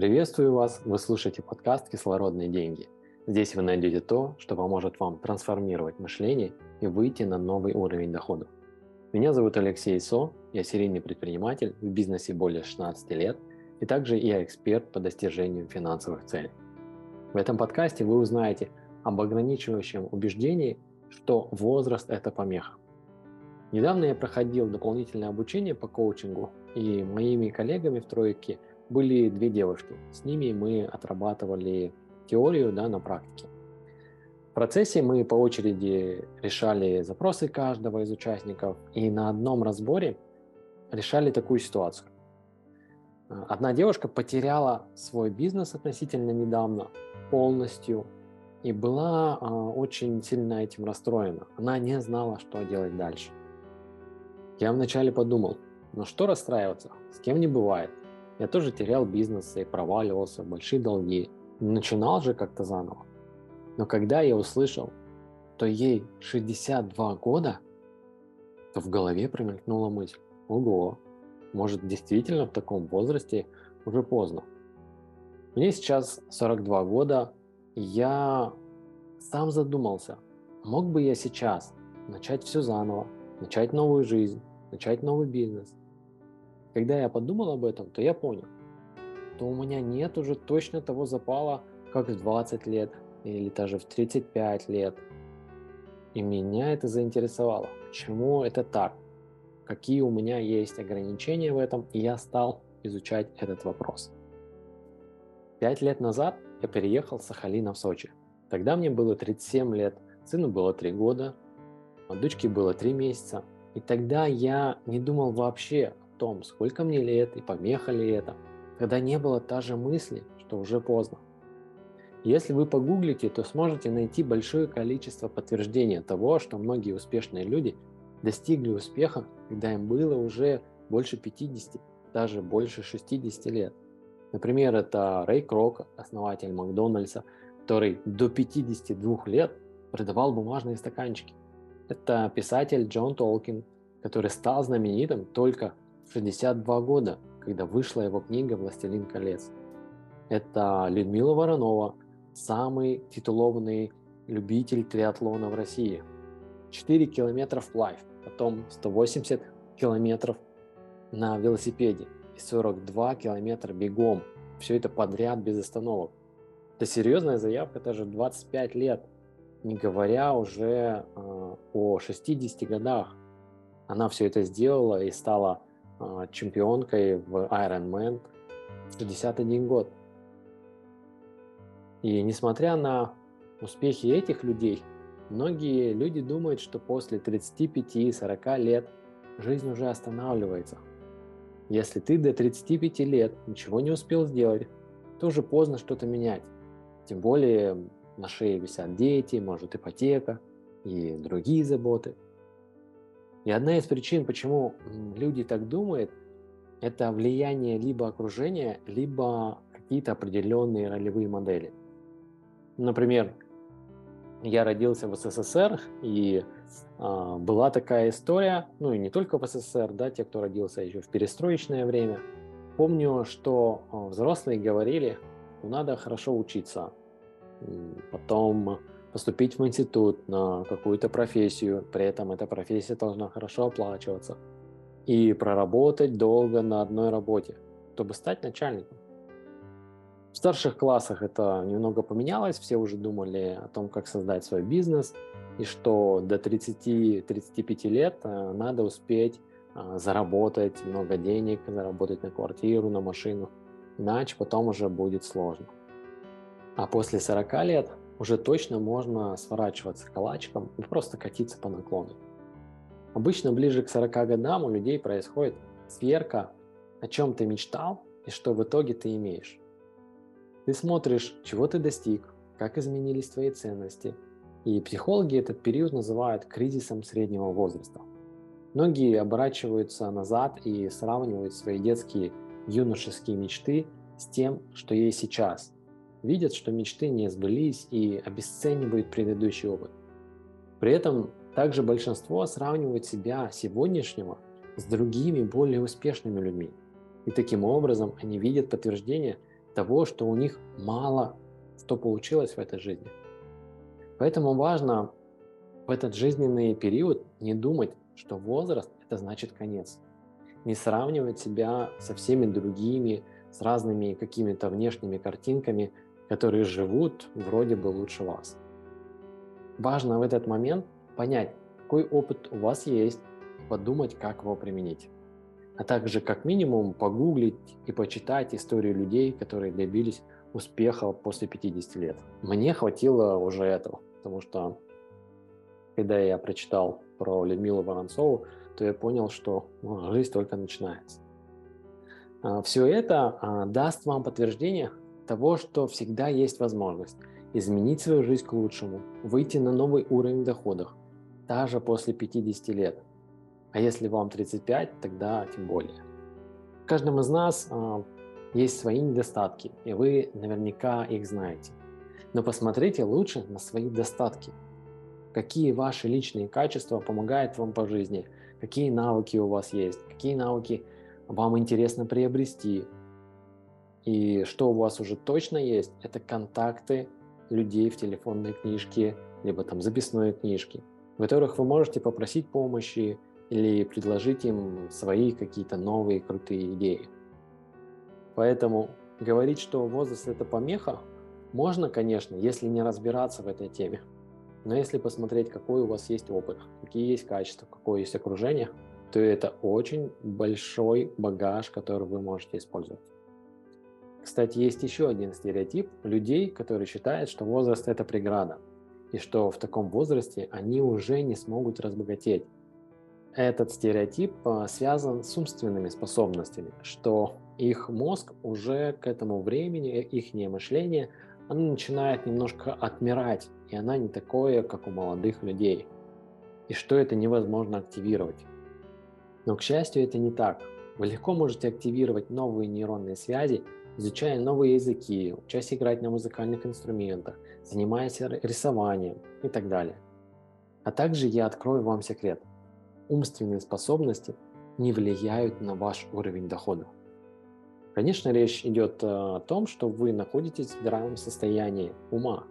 Приветствую вас! Вы слушаете подкаст «Кислородные деньги». Здесь вы найдете то, что поможет вам трансформировать мышление и выйти на новый уровень дохода. Меня зовут Алексей Со, я серийный предприниматель в бизнесе более 16 лет, и также я эксперт по достижению финансовых целей. В этом подкасте вы узнаете об ограничивающем убеждении, что возраст – это помеха. Недавно я проходил дополнительное обучение по коучингу, и моими коллегами в тройке были две девушки. С ними мы отрабатывали теорию да, на практике. В процессе мы по очереди решали запросы каждого из участников, и на одном разборе решали такую ситуацию. Одна девушка потеряла свой бизнес относительно недавно полностью и была э, очень сильно этим расстроена. Она не знала, что делать дальше. Я вначале подумал, ну что расстраиваться, с кем не бывает. Я тоже терял бизнес и проваливался большие долги. Начинал же как-то заново. Но когда я услышал, что ей 62 года, то в голове промелькнула мысль, ого, может действительно в таком возрасте уже поздно. Мне сейчас 42 года, и я сам задумался, мог бы я сейчас начать все заново, начать новую жизнь, начать новый бизнес. Когда я подумал об этом, то я понял, что у меня нет уже точно того запала, как в 20 лет или даже в 35 лет. И меня это заинтересовало. Почему это так? Какие у меня есть ограничения в этом? И я стал изучать этот вопрос. Пять лет назад я переехал с Сахалина в Сочи. Тогда мне было 37 лет, сыну было 3 года, а дочке было 3 месяца. И тогда я не думал вообще том, сколько мне лет и помеха ли это. Тогда не было та же мысли, что уже поздно. Если вы погуглите, то сможете найти большое количество подтверждения того, что многие успешные люди достигли успеха, когда им было уже больше 50, даже больше 60 лет. Например, это Рэй Крок, основатель Макдональдса, который до 52 лет продавал бумажные стаканчики. Это писатель Джон Толкин, который стал знаменитым только 62 года, когда вышла его книга «Властелин колец». Это Людмила Воронова, самый титулованный любитель триатлона в России. 4 километра вплавь, потом 180 километров на велосипеде и 42 километра бегом. Все это подряд без остановок. Это серьезная заявка даже 25 лет – не говоря уже э, о 60 годах. Она все это сделала и стала чемпионкой в Ironman в 61 год. И несмотря на успехи этих людей, многие люди думают, что после 35-40 лет жизнь уже останавливается. Если ты до 35 лет ничего не успел сделать, то уже поздно что-то менять. Тем более на шее висят дети, может ипотека и другие заботы. И одна из причин, почему люди так думают, это влияние либо окружения, либо какие-то определенные ролевые модели. Например, я родился в СССР, и э, была такая история, ну и не только в СССР, да, те, кто родился еще в перестроечное время. Помню, что э, взрослые говорили, что надо хорошо учиться, потом поступить в институт на какую-то профессию, при этом эта профессия должна хорошо оплачиваться, и проработать долго на одной работе, чтобы стать начальником. В старших классах это немного поменялось, все уже думали о том, как создать свой бизнес, и что до 30-35 лет э, надо успеть э, заработать много денег, заработать на квартиру, на машину, иначе потом уже будет сложно. А после 40 лет уже точно можно сворачиваться калачиком и просто катиться по наклону. Обычно ближе к 40 годам у людей происходит сверка, о чем ты мечтал и что в итоге ты имеешь. Ты смотришь, чего ты достиг, как изменились твои ценности. И психологи этот период называют кризисом среднего возраста. Многие оборачиваются назад и сравнивают свои детские юношеские мечты с тем, что есть сейчас – видят, что мечты не сбылись и обесценивают предыдущий опыт. При этом также большинство сравнивает себя сегодняшнего с другими более успешными людьми. И таким образом они видят подтверждение того, что у них мало что получилось в этой жизни. Поэтому важно в этот жизненный период не думать, что возраст – это значит конец. Не сравнивать себя со всеми другими, с разными какими-то внешними картинками, которые живут вроде бы лучше вас. Важно в этот момент понять, какой опыт у вас есть, подумать, как его применить. А также как минимум погуглить и почитать историю людей, которые добились успеха после 50 лет. Мне хватило уже этого, потому что когда я прочитал про Людмилу Воронцову, то я понял, что ну, жизнь только начинается. А, Все это а, даст вам подтверждение того, что всегда есть возможность изменить свою жизнь к лучшему, выйти на новый уровень доходов, даже после 50 лет. А если вам 35, тогда тем более. В каждом из нас а, есть свои недостатки, и вы наверняка их знаете. Но посмотрите лучше на свои достатки. Какие ваши личные качества помогают вам по жизни, какие навыки у вас есть, какие навыки вам интересно приобрести. И что у вас уже точно есть, это контакты людей в телефонной книжке, либо там записной книжке, в которых вы можете попросить помощи или предложить им свои какие-то новые крутые идеи. Поэтому говорить, что возраст это помеха, можно, конечно, если не разбираться в этой теме. Но если посмотреть, какой у вас есть опыт, какие есть качества, какое есть окружение, то это очень большой багаж, который вы можете использовать. Кстати, есть еще один стереотип людей, которые считают, что возраст это преграда, и что в таком возрасте они уже не смогут разбогатеть. Этот стереотип а, связан с умственными способностями, что их мозг уже к этому времени, их мышление, оно начинает немножко отмирать, и она не такое, как у молодых людей. И что это невозможно активировать. Но, к счастью, это не так. Вы легко можете активировать новые нейронные связи, изучая новые языки, учась играть на музыкальных инструментах, занимаясь рисованием и так далее. А также я открою вам секрет. Умственные способности не влияют на ваш уровень дохода. Конечно, речь идет э, о том, что вы находитесь в здравом состоянии ума.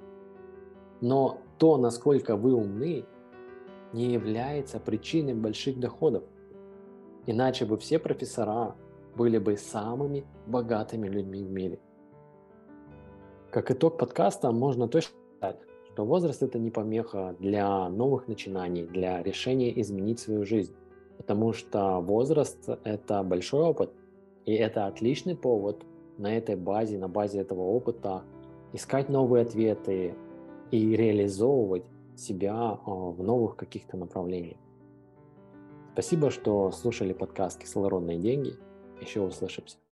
Но то, насколько вы умны, не является причиной больших доходов. Иначе бы все профессора были бы самыми богатыми людьми в мире. Как итог подкаста можно точно сказать, что возраст это не помеха для новых начинаний, для решения изменить свою жизнь. Потому что возраст это большой опыт, и это отличный повод на этой базе, на базе этого опыта искать новые ответы и реализовывать себя а, в новых каких-то направлениях. Спасибо, что слушали подкаст «Кислородные деньги». Еще услышимся.